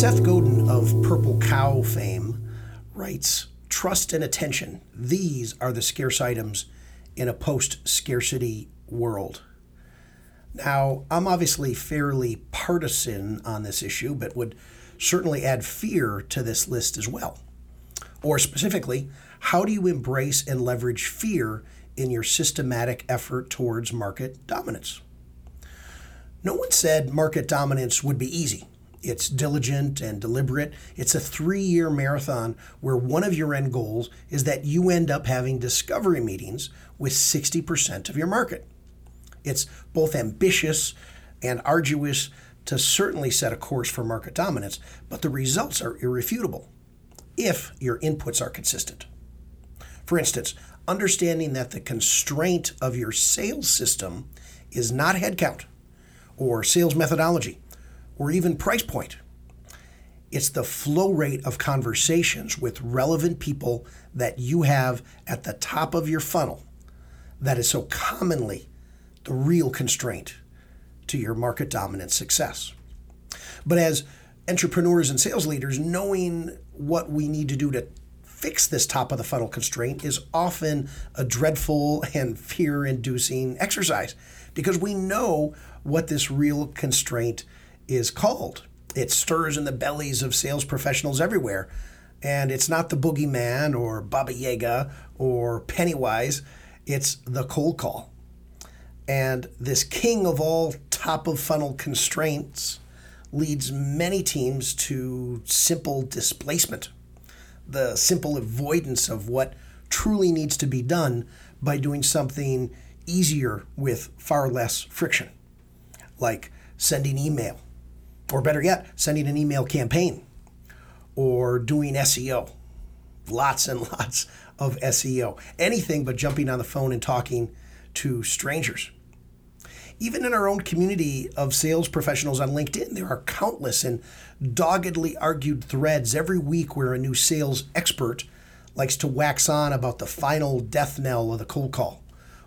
Seth Godin of Purple Cow fame writes Trust and attention, these are the scarce items in a post scarcity world. Now, I'm obviously fairly partisan on this issue, but would certainly add fear to this list as well. Or specifically, how do you embrace and leverage fear in your systematic effort towards market dominance? No one said market dominance would be easy. It's diligent and deliberate. It's a three year marathon where one of your end goals is that you end up having discovery meetings with 60% of your market. It's both ambitious and arduous to certainly set a course for market dominance, but the results are irrefutable if your inputs are consistent. For instance, understanding that the constraint of your sales system is not headcount or sales methodology or even price point. It's the flow rate of conversations with relevant people that you have at the top of your funnel that is so commonly the real constraint to your market dominant success. But as entrepreneurs and sales leaders, knowing what we need to do to fix this top of the funnel constraint is often a dreadful and fear inducing exercise because we know what this real constraint is called. It stirs in the bellies of sales professionals everywhere. And it's not the boogeyman or Baba Yaga or Pennywise, it's the cold call. And this king of all top of funnel constraints leads many teams to simple displacement, the simple avoidance of what truly needs to be done by doing something easier with far less friction, like sending email or better yet, sending an email campaign or doing SEO. Lots and lots of SEO. Anything but jumping on the phone and talking to strangers. Even in our own community of sales professionals on LinkedIn, there are countless and doggedly argued threads every week where a new sales expert likes to wax on about the final death knell of the cold call,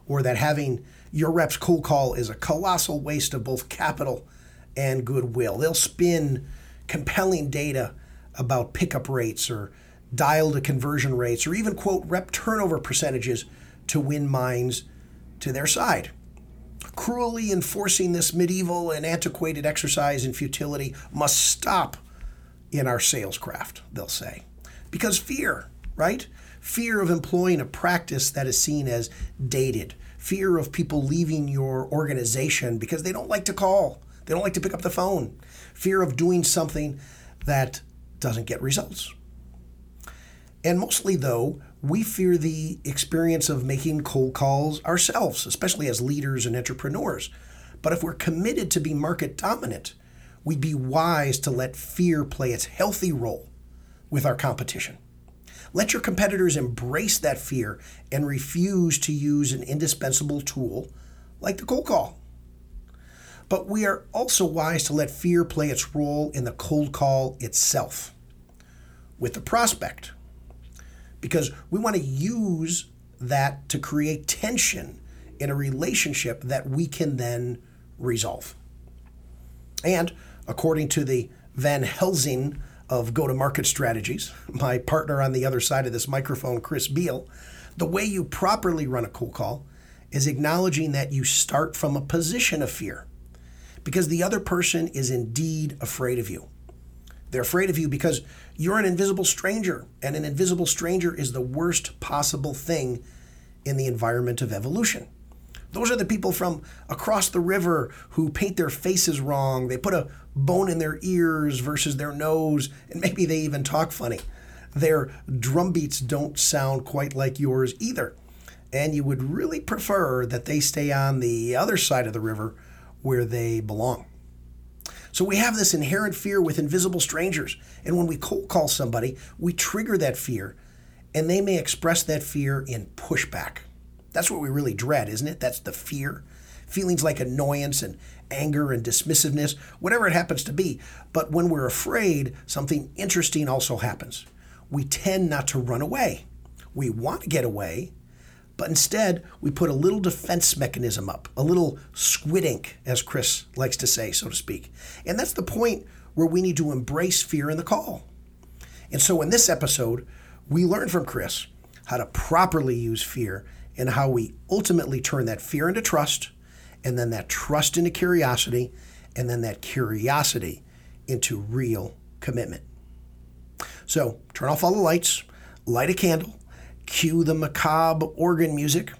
or that having your rep's cold call is a colossal waste of both capital and goodwill. They'll spin compelling data about pickup rates or dial to conversion rates or even quote rep turnover percentages to win minds to their side. Cruelly enforcing this medieval and antiquated exercise in futility must stop in our sales craft, they'll say. Because fear, right? Fear of employing a practice that is seen as dated, fear of people leaving your organization because they don't like to call they don't like to pick up the phone. Fear of doing something that doesn't get results. And mostly, though, we fear the experience of making cold calls ourselves, especially as leaders and entrepreneurs. But if we're committed to be market dominant, we'd be wise to let fear play its healthy role with our competition. Let your competitors embrace that fear and refuse to use an indispensable tool like the cold call. But we are also wise to let fear play its role in the cold call itself with the prospect. Because we want to use that to create tension in a relationship that we can then resolve. And according to the Van Helsing of go to market strategies, my partner on the other side of this microphone, Chris Beall, the way you properly run a cold call is acknowledging that you start from a position of fear because the other person is indeed afraid of you. They're afraid of you because you're an invisible stranger, and an invisible stranger is the worst possible thing in the environment of evolution. Those are the people from across the river who paint their faces wrong. They put a bone in their ears versus their nose, and maybe they even talk funny. Their drum beats don't sound quite like yours either. And you would really prefer that they stay on the other side of the river where they belong. So we have this inherent fear with invisible strangers. And when we cold call somebody, we trigger that fear, and they may express that fear in pushback. That's what we really dread, isn't it? That's the fear. Feelings like annoyance and anger and dismissiveness, whatever it happens to be. But when we're afraid, something interesting also happens. We tend not to run away. We want to get away, but instead we put a little defense mechanism up, a little squid ink, as Chris likes to say, so to speak. And that's the point where we need to embrace fear in the call. And so in this episode, we learn from Chris how to properly use fear and how we ultimately turn that fear into trust and then that trust into curiosity, and then that curiosity into real commitment. So turn off all the lights, light a candle, cue the macabre organ music.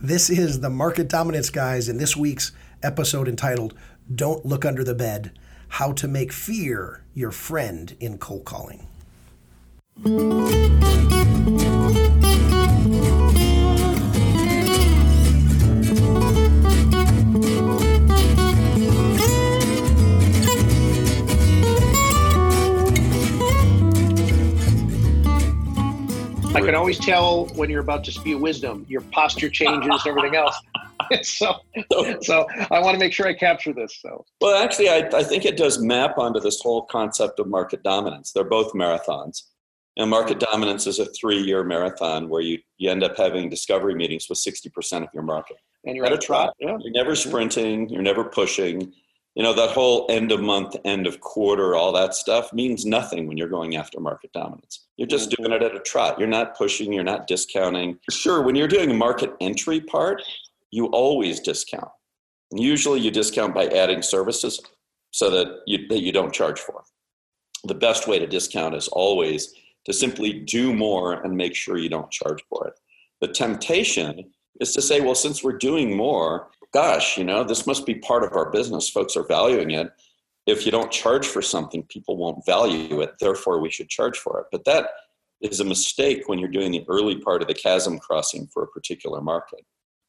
This is the Market Dominance Guys in this week's episode entitled Don't Look Under the Bed How to Make Fear Your Friend in Cold Calling. Always tell when you're about to spew wisdom. Your posture changes, everything else. so, so I want to make sure I capture this. So, well, actually, I, I think it does map onto this whole concept of market dominance. They're both marathons. And market dominance is a three-year marathon where you, you end up having discovery meetings with 60% of your market. And you're at a trot. Yeah. You're never mm-hmm. sprinting. You're never pushing you know that whole end of month end of quarter all that stuff means nothing when you're going after market dominance. You're just mm-hmm. doing it at a trot. You're not pushing you're not discounting. Sure when you're doing a market entry part you always discount. And usually you discount by adding services so that you, that you don't charge for. The best way to discount is always to simply do more and make sure you don't charge for it. The temptation is to say well since we're doing more gosh, you know, this must be part of our business. Folks are valuing it. If you don't charge for something, people won't value it. Therefore, we should charge for it. But that is a mistake when you're doing the early part of the chasm crossing for a particular market.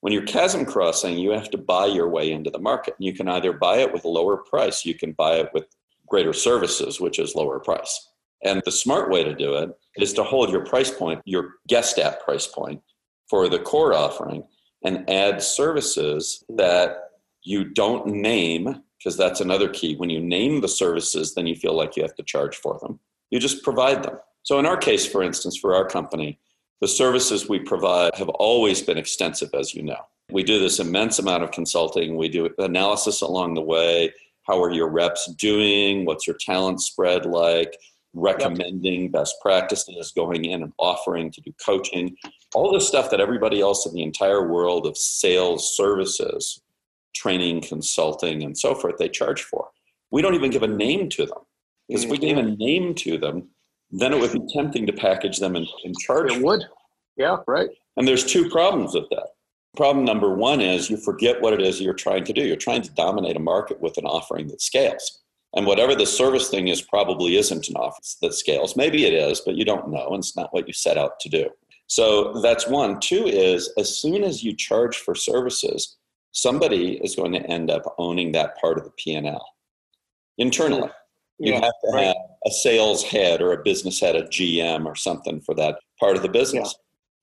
When you're chasm crossing, you have to buy your way into the market. You can either buy it with a lower price, you can buy it with greater services, which is lower price. And the smart way to do it is to hold your price point, your guest at price point for the core offering, and add services that you don't name, because that's another key. When you name the services, then you feel like you have to charge for them. You just provide them. So, in our case, for instance, for our company, the services we provide have always been extensive, as you know. We do this immense amount of consulting, we do analysis along the way. How are your reps doing? What's your talent spread like? recommending best practices, going in and offering to do coaching, all the stuff that everybody else in the entire world of sales services, training, consulting, and so forth, they charge for. We don't even give a name to them. Because if we gave a mm-hmm. name to them, then it would be tempting to package them and, and charge. It would. Yeah, right. And there's two problems with that. Problem number one is you forget what it is you're trying to do. You're trying to dominate a market with an offering that scales. And whatever the service thing is probably isn't an office that scales. Maybe it is, but you don't know, and it's not what you set out to do. So that's one. Two is as soon as you charge for services, somebody is going to end up owning that part of the P&L internally. You yeah, have to right. have a sales head or a business head, a GM or something for that part of the business. Yeah.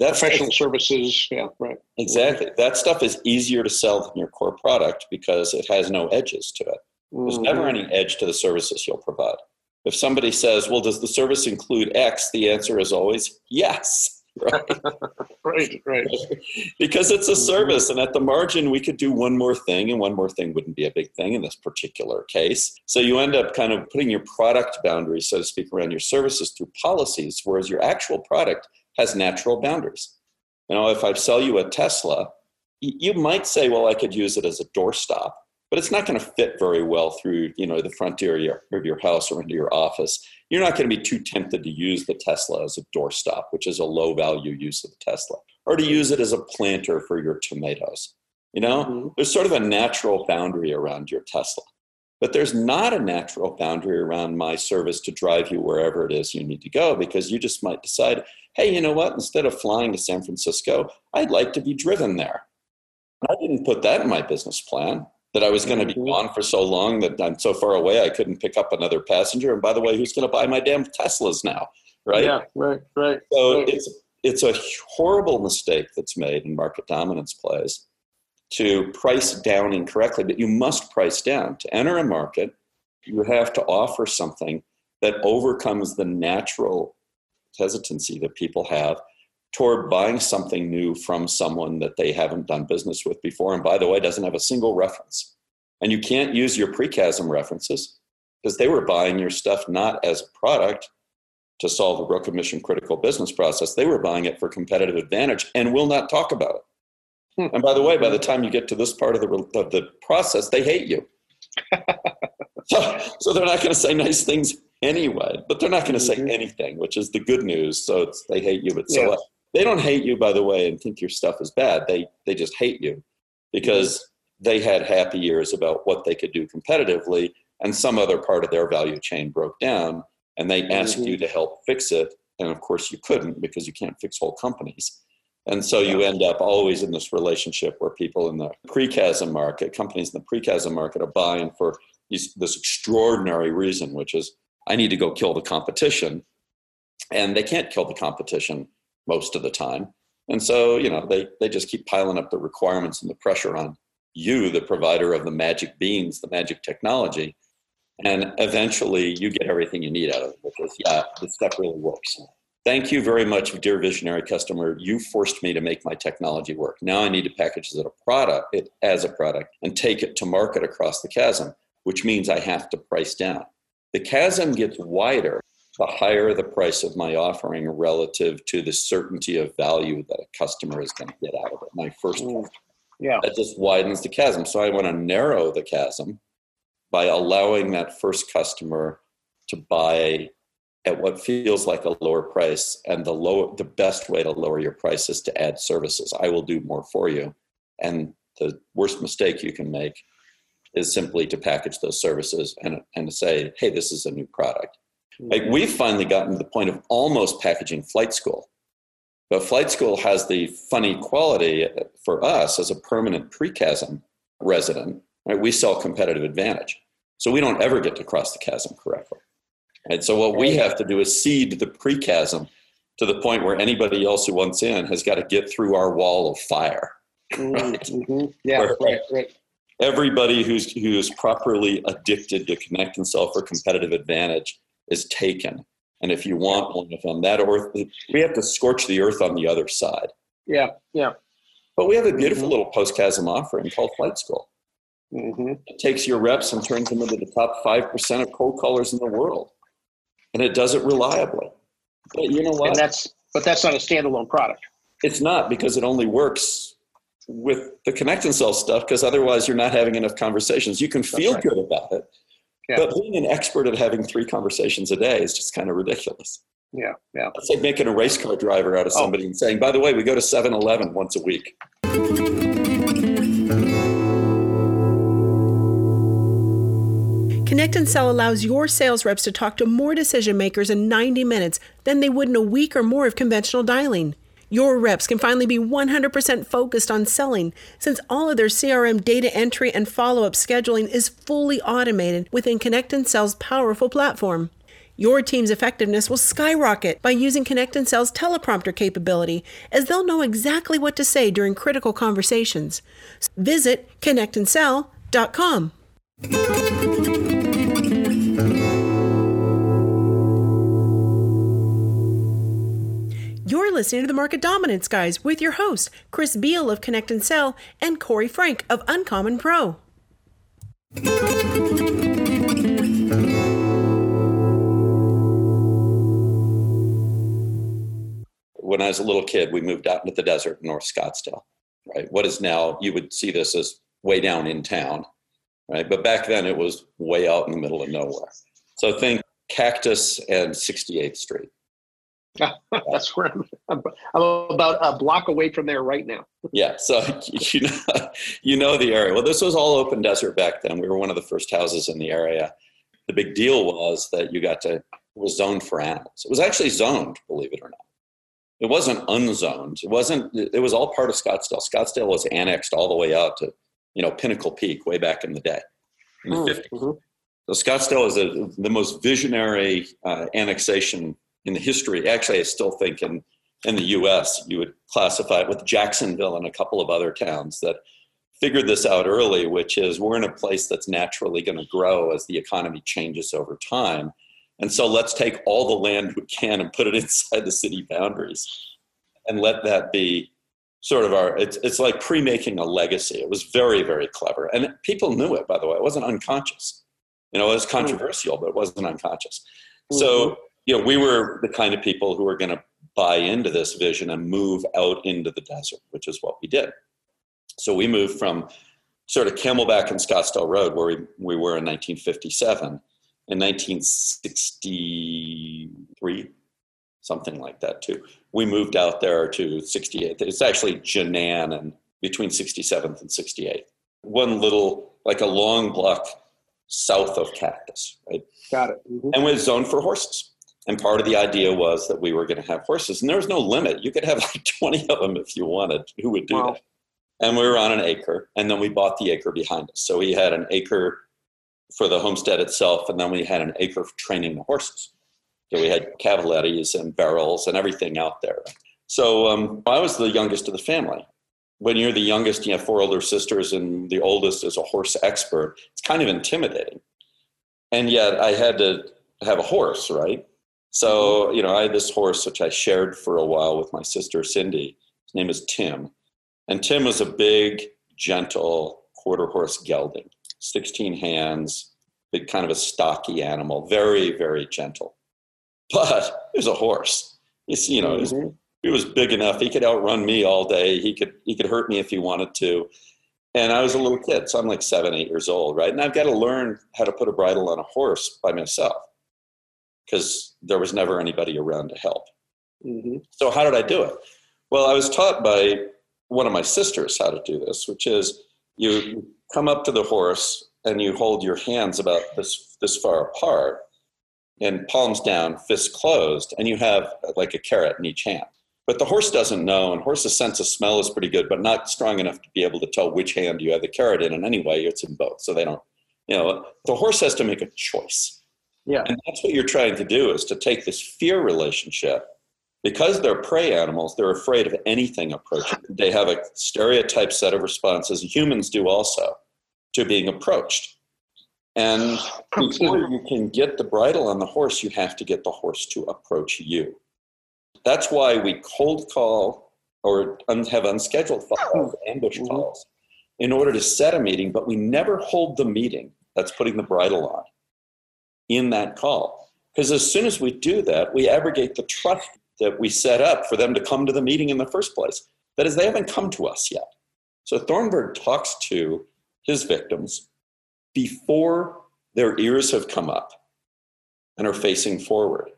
That's professional services. Yeah, right. Exactly. That stuff is easier to sell than your core product because it has no edges to it. There's mm-hmm. never any edge to the services you'll provide. If somebody says, well, does the service include X? The answer is always yes. Right. right, right. because it's a service, and at the margin, we could do one more thing, and one more thing wouldn't be a big thing in this particular case. So you end up kind of putting your product boundaries, so to speak, around your services through policies, whereas your actual product has natural boundaries. You know, if I sell you a Tesla, you might say, well, I could use it as a doorstop but it's not going to fit very well through you know the front door of your, of your house or into your office. You're not going to be too tempted to use the tesla as a doorstop which is a low value use of the tesla or to use it as a planter for your tomatoes you know? Mm-hmm. there's sort of a natural boundary around your tesla but there's not a natural boundary around my service to drive you wherever it is you need to go because you just might decide hey you know what? Instead of flying to san francisco i'd like to be driven there. I didn't put that in my business plan that I was going to be Mhm. gone for so long that I'm so far away I couldn't pick up another passenger. And by the way, who's going to buy my damn Teslas now? Right. Yeah, right, right. So right. it's it's a horrible mistake that's made in market dominance plays to price down incorrectly, but you must price down. To enter a market, you have to offer something that overcomes the natural hesitancy that people have toward buying something new from someone that they haven't done business with before. And by the way, doesn't have a single reference. And you can't use your pre-chasm references because they were buying your stuff not as a product to solve a broken mission critical business process. They were buying it for competitive advantage and will not talk about it. Hmm. And by the way, by the time you get to this part of the, of the process, they hate you. so, so they're not going to say nice things anyway, but they're not going to say Mhm. anything, which is the good news. So it's, they hate you, but so Yeah. what? They don't hate you, by the way, and think your stuff is bad. They, they just hate you because they had happy years about what they could do competitively and some other part of their value chain broke down and they asked Mhm. you to help fix it and of course you couldn't because you can't fix whole companies and so you end up always in this relationship where people in the pre-chasm market companies in the pre-chasm market are buying for this extraordinary reason which is i need to go kill the competition and they can't kill the competition most of the time. And so you know they, they just keep piling up the requirements and the pressure on you the provider of the magic beans the magic technology and eventually you get everything you need out of it because yeah this stuff really works. Thank you very much dear visionary customer. You forced me to make my technology work. Now i need to package it as a product it as a product and take it to market across the chasm which means i have to price down. The chasm gets wider the higher the price of my offering relative to the certainty of value that a customer is going to get out of it my first Mm. Yeah. that just widens the chasm. So I want to narrow the chasm by allowing that first customer to buy at what feels like a lower price. And the low, the best way to lower your price is to add services. I will do more for you. And the worst mistake you can make is simply to package those services and, and to say, hey, this is a new product. Like we've finally gotten to the point of almost packaging flight school. But flight school has the funny quality for us as a permanent pre-chasm resident, right? We sell competitive advantage. So we don't ever get to cross the chasm correctly. And so what we have to do is seed the pre-chasm to the point where anybody else who wants in has got to get through our wall of fire. Mhm, mhm. Yeah, Where- right, right. Everybody who's who's properly addicted to connect and sell for competitive advantage is taken. And if you want one of them, that earth, we have to scorch the earth on the other side. Yeah, yeah. But we have a beautiful Mhm. little post-chasm offering called Flight School. hmm It takes your reps and turns them into the top 5% of cold callers in the world. And it does it reliably. But you know And what? that's, but that's not a standalone product. It's not because it only works with the connect and sell stuff because otherwise you're not having enough conversations. You can feel right. good about it. Yeah. But being an expert at having three conversations a day is just kind of ridiculous. Yeah, yeah. It's like making a race car driver out of Oh. somebody and saying, by the way, we go to 7 Eleven once a week. Connect and Sell allows your sales reps to talk to more decision makers in 90 minutes than they would in a week or more of conventional dialing. Your reps can finally be 100% focused on selling since all of their CRM data entry and follow up scheduling is fully automated within Connect and Sell's powerful platform. Your team's effectiveness will skyrocket by using Connect and Sell's teleprompter capability, as they'll know exactly what to say during critical conversations. Visit connectandsell.com. You're listening to the Market Dominance Guys with your host, Chris Beall of Connect and Sell and Corey Frank of Uncommon Pro. when I was a little kid, we moved out into the desert in North Scottsdale, right? What is now, you would see this as way down in town, right? But back then it was way out in the middle of nowhere. So think Cactus and 68th Street. That's where I'm, I'm, I'm about a block away from there right now. Yeah, so you know, you know the area. Well, this was all open desert back then. We were one of the first houses in the area. The big deal was that you got to, it was zoned for animals. It was actually zoned, believe it or not. It wasn't unzoned. It wasn't. It was all part of Scottsdale. Scottsdale was annexed all the way out to you know, Pinnacle Peak way back in the day, in the Mm, 50s. mhm. So Scottsdale is a, the most visionary uh, annexation in the history. Actually, I still think in, in the U.S. you would classify it with Jacksonville and a couple of other towns that figured this out early, which is we're in a place that's naturally going to grow as the economy changes over time. And so let's take all the land we can and put it inside the city boundaries and let that be sort of our it's, it's like pre-making a legacy it was very very clever and people knew it by the way it wasn't unconscious you know it was mm-hmm. controversial but it wasn't unconscious so mm-hmm. You know we were the kind of people who were going to buy into this vision and move out into the desert which is what we did so we moved from sort of camelback and scottsdale road where we, we were in 1957 in 1963 something like that too we moved out there to 68th. It's actually Janan and between 67th and 68th. One little, like a long block south of Cactus, right? Got it. Mhm. And was zoned for horses. And part of the idea was that we were going to have horses, and there was no limit. You could have like 20 of them if you wanted. Who would do Wow. that? And we were on an acre, and then we bought the acre behind us. So we had an acre for the homestead itself, and then we had an acre for training the horses. So we had cavalettes and barrels and everything out there. So um, I was the youngest of the family. When you're the youngest, you have four older sisters, and the oldest is a horse expert. It's kind of intimidating. And yet I had to have a horse, right? So, you know, I had this horse which I shared for a while with my sister Cindy. His name is Tim. And Tim was a big, gentle quarter horse gelding, 16 hands, big kind of a stocky animal, very, very gentle. But he was a horse. He's, you know, he was, Mhm. he was big enough. He could outrun me all day. He could he could hurt me if he wanted to. And I was a little kid, so I'm like seven, eight years old, right? And I've got to learn how to put a bridle on a horse by myself because there was never anybody around to help. Mhm. So how did I do it? Well, I was taught by one of my sisters how to do this, which is you come up to the horse and you hold your hands about this this far apart and palms down, fists closed, and you have like a carrot in each hand. But the horse doesn't know, and horse's sense of smell is pretty good, but not strong enough to be able to tell which hand you have the carrot in. And anyway, it's in both, so they don't. You know, the horse has to make a choice. Yeah. And that's what you're trying to do is to take this fear relationship. Because they're prey animals, they're afraid of anything approaching. They have a stereotype set of responses, humans do also, to being approached. And before you can get the bridle on the horse, you have to get the horse to approach you. That's why we cold call or un- have unscheduled calls, ambush Mhm. calls, in order to set a meeting, but we never hold the meeting that's putting the bridle on in that call. Because as soon as we do that, we abrogate the trust that we set up for them to come to the meeting in the first place. That is, they haven't come to us yet. So Thornburg talks to his victims before their ears have come up and are facing forward.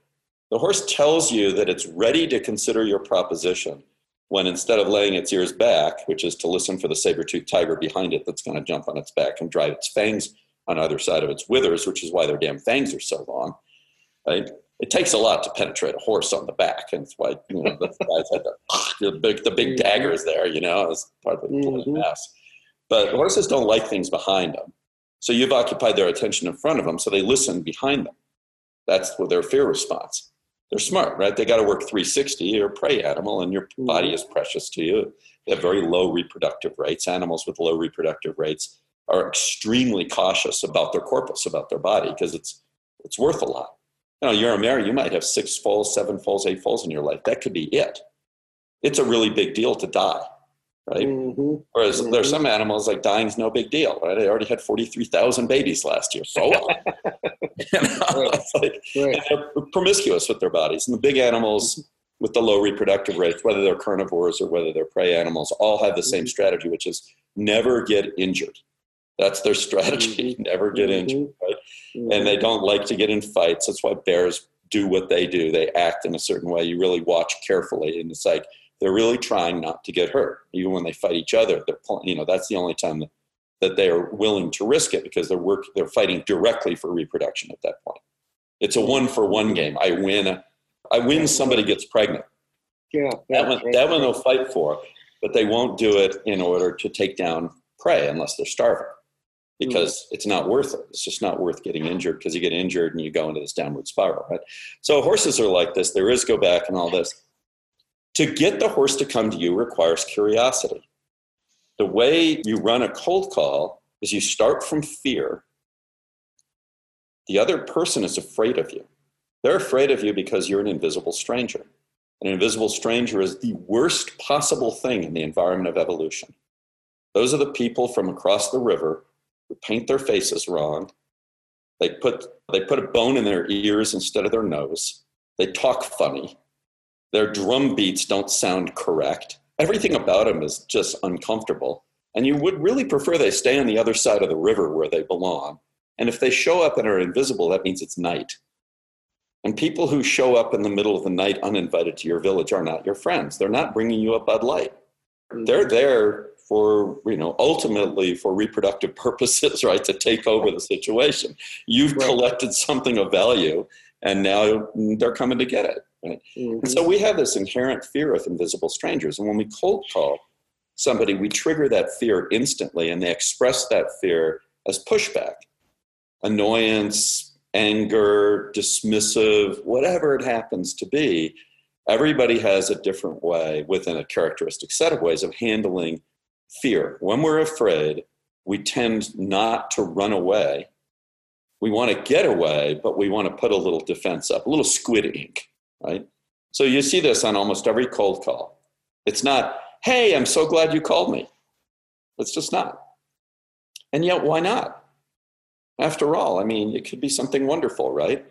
The horse tells you that it's ready to consider your proposition when instead of laying its ears back, which is to listen for the saber-toothed tiger behind it that's going to jump on its back and drive its fangs on either side of its withers, which is why their damn fangs are so long, right? It takes a lot to penetrate a horse on the back, and it's why you know the guys had the, the big the big daggers there, you know, as part of the Mhm. mass. But horses don't like things behind them, so you've occupied their attention in front of them, so they listen behind them. That's their fear response. They're smart, right? They got to work 360. You're a prey animal, and your body is precious to you. They have very low reproductive rates. Animals with low reproductive rates are extremely cautious about their corpus, about their body, because it's it's worth a lot. You know, you're a mare, you might have six foals, seven foals, eight foals in your life. That could be it. It's a really big deal to die, right? Mhm. Whereas there are mm-hmm. some animals like dying's no big deal, right? They already had 43,000 babies last year. So what? you know, it's like, Right. they're promiscuous with their bodies. And the big animals mm-hmm. with the low reproductive rates, whether they're carnivores or whether they're prey animals, all have the same mm-hmm. strategy, which is never get injured. That's their strategy. Mm-hmm. Never get mm-hmm. injured, right? And they mm-hmm. don't like to get in fights. That's why bears do what they do. They act in a certain way. You really watch carefully, and it's like they're really trying not to get hurt. Even when they fight each other, they're you know that's the only time that, that they are willing to risk it because they're work they're fighting directly for reproduction at that point. It's a one for one game. I win. I win. Somebody gets pregnant. Yeah. That one, right, that one they'll fight for, but they won't do it in order to take down prey unless they're starving Mm-hmm. because it's not worth it. It's just not worth getting injured because you get injured and you go into this downward spiral, right? So horses are like this. There is go back and all this. To get the horse to come to you requires curiosity. The way you run a cold call is you start from fear. The other person is afraid of you. They're afraid of you because you're an invisible stranger. An invisible stranger is the worst possible thing in the environment of evolution. Those are the people from across the river paint their faces wrong. They put, they put a bone in their ears instead of their nose. They talk funny. Their drum beats don't sound correct. Everything about them is just uncomfortable. And you would really prefer they stay on the other side of the river where they belong. And if they show up and are invisible, that means it's night. And people who show up in the middle of the night uninvited to your village are not your friends. They're not bringing you a Bud Light. They're there for, you know, ultimately for reproductive purposes, right? To take over the situation. You've right. collected something of value and now they're coming to get it. Right? Mm-hmm. And so we have this inherent fear of invisible strangers. And when we cold call somebody, we trigger that fear instantly and they express that fear as pushback, annoyance, anger, dismissive, whatever it happens to be, everybody has a different way within a characteristic set of ways of handling fear. When we're afraid, we tend not to run away. We want to get away, but we want to put a little defense up, a little squid ink, right? So you see this on almost every cold call. It's not, hey, I'm so glad you called me. It's just not. And yet, why not? After all, I mean, it could be something wonderful, right?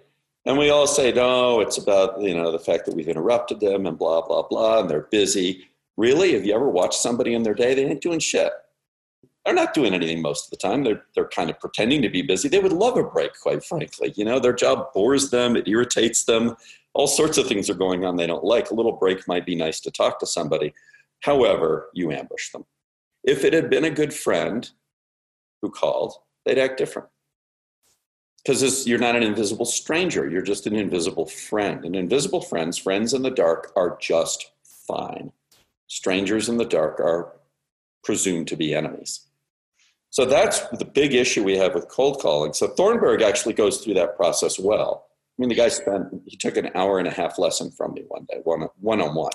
And we all say, no, it's about, you know, the fact that we've interrupted them and blah, blah, blah, and they're busy. Really? Have you ever watched somebody in their day? They ain't doing shit. They're not doing anything most of the time. They're, they're kind of pretending to be busy. They would love a break, quite frankly. You know, their job bores them, it irritates them. All sorts of things are going on they don't like. A little break might be nice to talk to somebody. However, you ambush them. If it had been a good friend who called, they'd act different because you're not an invisible stranger you're just an invisible friend and invisible friends friends in the dark are just fine strangers in the dark are presumed to be enemies so that's the big issue we have with cold calling so thornburg actually goes through that process well i mean the guy spent he took an hour and a half lesson from me one day one, one-on-one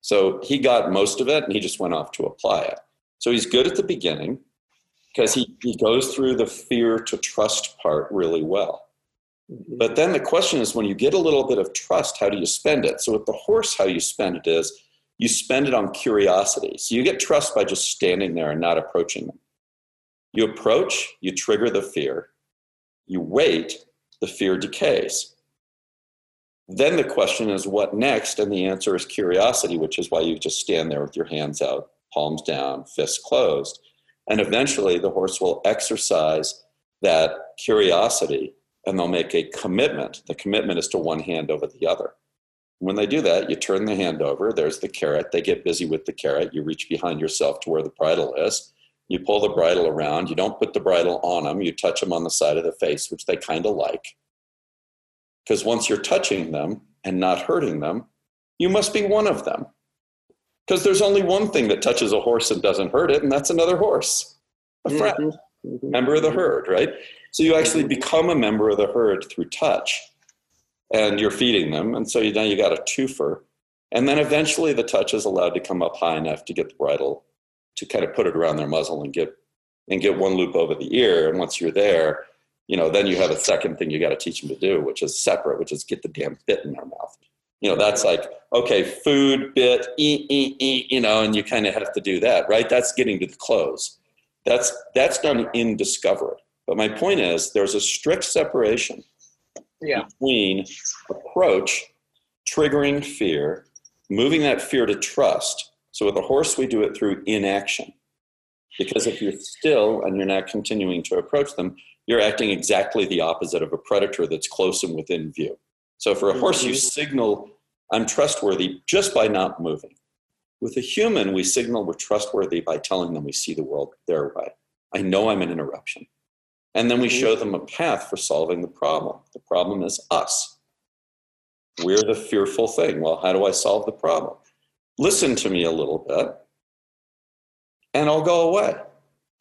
so he got most of it and he just went off to apply it so he's good at the beginning because he, he goes through the fear to trust part really well. Mm-hmm. But then the question is when you get a little bit of trust, how do you spend it? So with the horse, how you spend it is you spend it on curiosity. So you get trust by just standing there and not approaching them. You approach, you trigger the fear. You wait, the fear decays. Then the question is what next? And the answer is curiosity, which is why you just stand there with your hands out, palms down, fists closed. And eventually the horse will exercise that curiosity and they'll make a commitment. The commitment is to one hand over the other. When they do that, you turn the hand over, there's the carrot. They get busy with the carrot. You reach behind yourself to where the bridle is. You pull the bridle around. You don't put the bridle on them. You touch them on the side of the face, which they kind of like. Because once you're touching them and not hurting them, you must be one of them. Because there's only one thing that touches a horse and doesn't hurt it, and that's another horse, a friend, mm-hmm. mm-hmm. member of the herd, right? So you actually become a member of the herd through touch, and you're feeding them, and so you, now you got a twofer. And then eventually the touch is allowed to come up high enough to get the bridle to kind of put it around their muzzle and get and get one loop over the ear. And once you're there, you know, then you have a second thing you got to teach them to do, which is separate, which is get the damn bit in their mouth. You know, that's like, okay, food, bit, eat, eat, eat, you know, and you kind of have to do that, right? That's getting to the close. That's, that's done in discovery. But my point is there's a strict separation yeah. between approach, triggering fear, moving that fear to trust. So with a horse, we do it through inaction. Because if you're still and you're not continuing to approach them, you're acting exactly the opposite of a predator that's close and within view. So for a horse, you mm-hmm. signal, I'm trustworthy just by not moving. With a human, we signal we're trustworthy by telling them we see the world their way. I know I'm an interruption. And then we show them a path for solving the problem. The problem is us. We're the fearful thing. Well, how do I solve the problem? Listen to me a little bit, and I'll go away.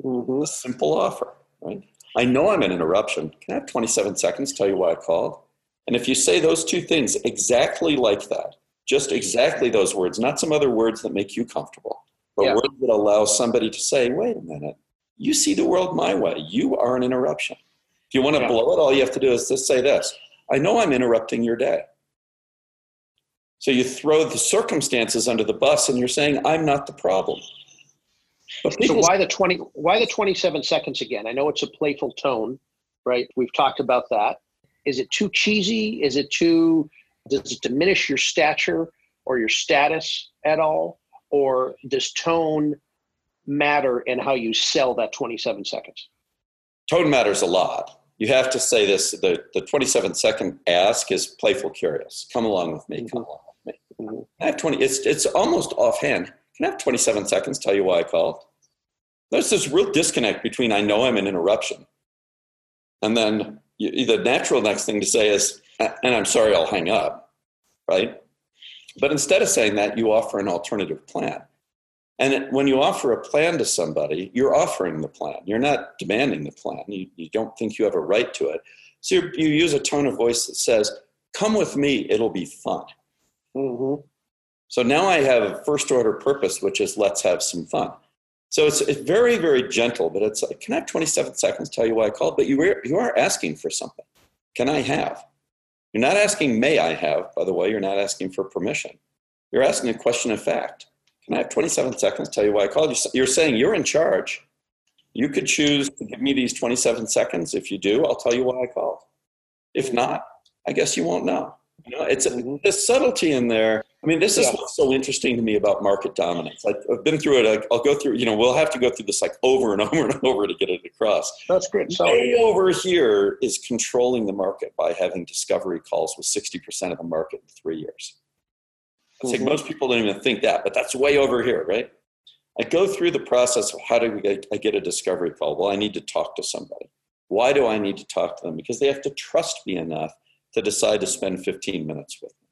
Mm-hmm. A simple offer, right? I know I'm an interruption. Can I have 27 seconds tell you why I called? And if you say those two things exactly like that, just exactly those words, not some other words that make you comfortable, but yeah. words that allow somebody to say, wait a minute, you see the world my way. You are an interruption. If you want to yeah. blow it, all you have to do is just say this I know I'm interrupting your day. So you throw the circumstances under the bus and you're saying, I'm not the problem. so why the 20 why the 27 seconds again? I know it's a playful tone, right? We've talked about that. Is it too cheesy? Is it too does it diminish your stature or your status at all? Or does tone matter in how you sell that 27 seconds? Tone matters a lot. You have to say this the, the 27 second ask is playful curious. Come along with me. Come along with me. Mm-hmm. I have 20, it's, it's almost offhand. Can I have 27 seconds? Tell you why I called. There's this real disconnect between I know I'm an interruption and then you, the natural next thing to say is, and I'm sorry, I'll hang up, right? But instead of saying that, you offer an alternative plan. And when you offer a plan to somebody, you're offering the plan. You're not demanding the plan. You, you don't think you have a right to it. So you, you use a tone of voice that says, Come with me, it'll be fun. Mm-hmm. So now I have a first order purpose, which is let's have some fun. So it's, it's very, very gentle, but it's like, can I have 27 seconds tell you why I called? But you you are asking for something. Can I have? You're not asking, may I have, by the way, you're not asking for permission. You're asking a question of fact. Can I have 27 seconds to tell you why I called? you? You're saying you're in charge. You could choose to give me these 27 seconds. If you do, I'll tell you why I called. If not, I guess you won't know. You know, it's a, mm-hmm. the subtlety in there. I mean, this is yeah. what's so interesting to me about market dominance. I, have been through it. I, will go through. You know, we'll have to go through this like over and over and over to get it across. That's great. So way over here is controlling the market by having discovery calls with sixty percent of the market in three years. I think mm-hmm. most people don't even think that, but that's way over here, right? I go through the process of how do we get, I get a discovery call? Well, I need to talk to somebody. Why do I need to talk to them? Because they have to trust me enough to decide to spend 15 minutes with me.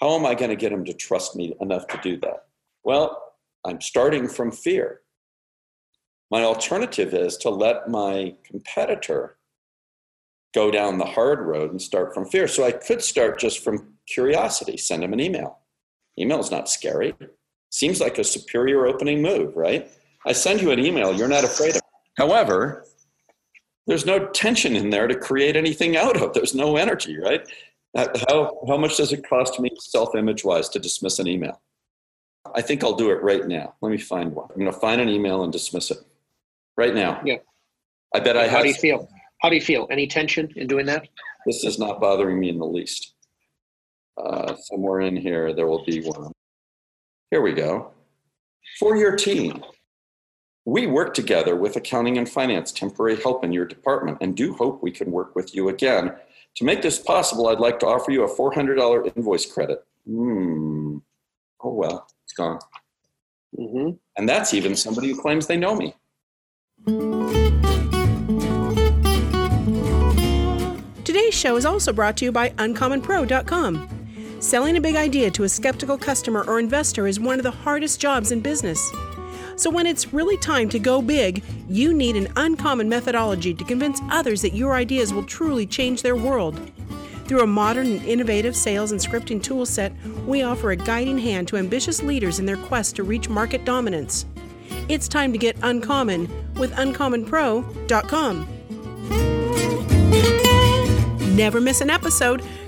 How am I going to get them to trust me enough to do that? Well, I'm starting from fear. My alternative is to let my competitor go down the hard road and start from fear. So I could start just from curiosity, send them an email. Email is not scary. Seems like a superior opening move, right? I send you an email, you're not afraid of. However, there's no tension in there to create anything out of. There's no energy, right? Uh, how, how much does it cost me self image wise to dismiss an email? I think I'll do it right now. Let me find one. I'm going to find an email and dismiss it right now. Yeah. I bet I have. How do you feel? How do you feel? Any tension in doing that? This is not bothering me in the least. Uh, somewhere in here, there will be one. Here we go. For your team, we work together with accounting and finance, temporary help in your department, and do hope we can work with you again. To make this possible, I'd like to offer you a $400 invoice credit. Hmm. Oh, well, it's gone. Mm-hmm. And that's even somebody who claims they know me. Today's show is also brought to you by UncommonPro.com. Selling a big idea to a skeptical customer or investor is one of the hardest jobs in business. So, when it's really time to go big, you need an uncommon methodology to convince others that your ideas will truly change their world. Through a modern and innovative sales and scripting toolset, we offer a guiding hand to ambitious leaders in their quest to reach market dominance. It's time to get uncommon with uncommonpro.com. Never miss an episode.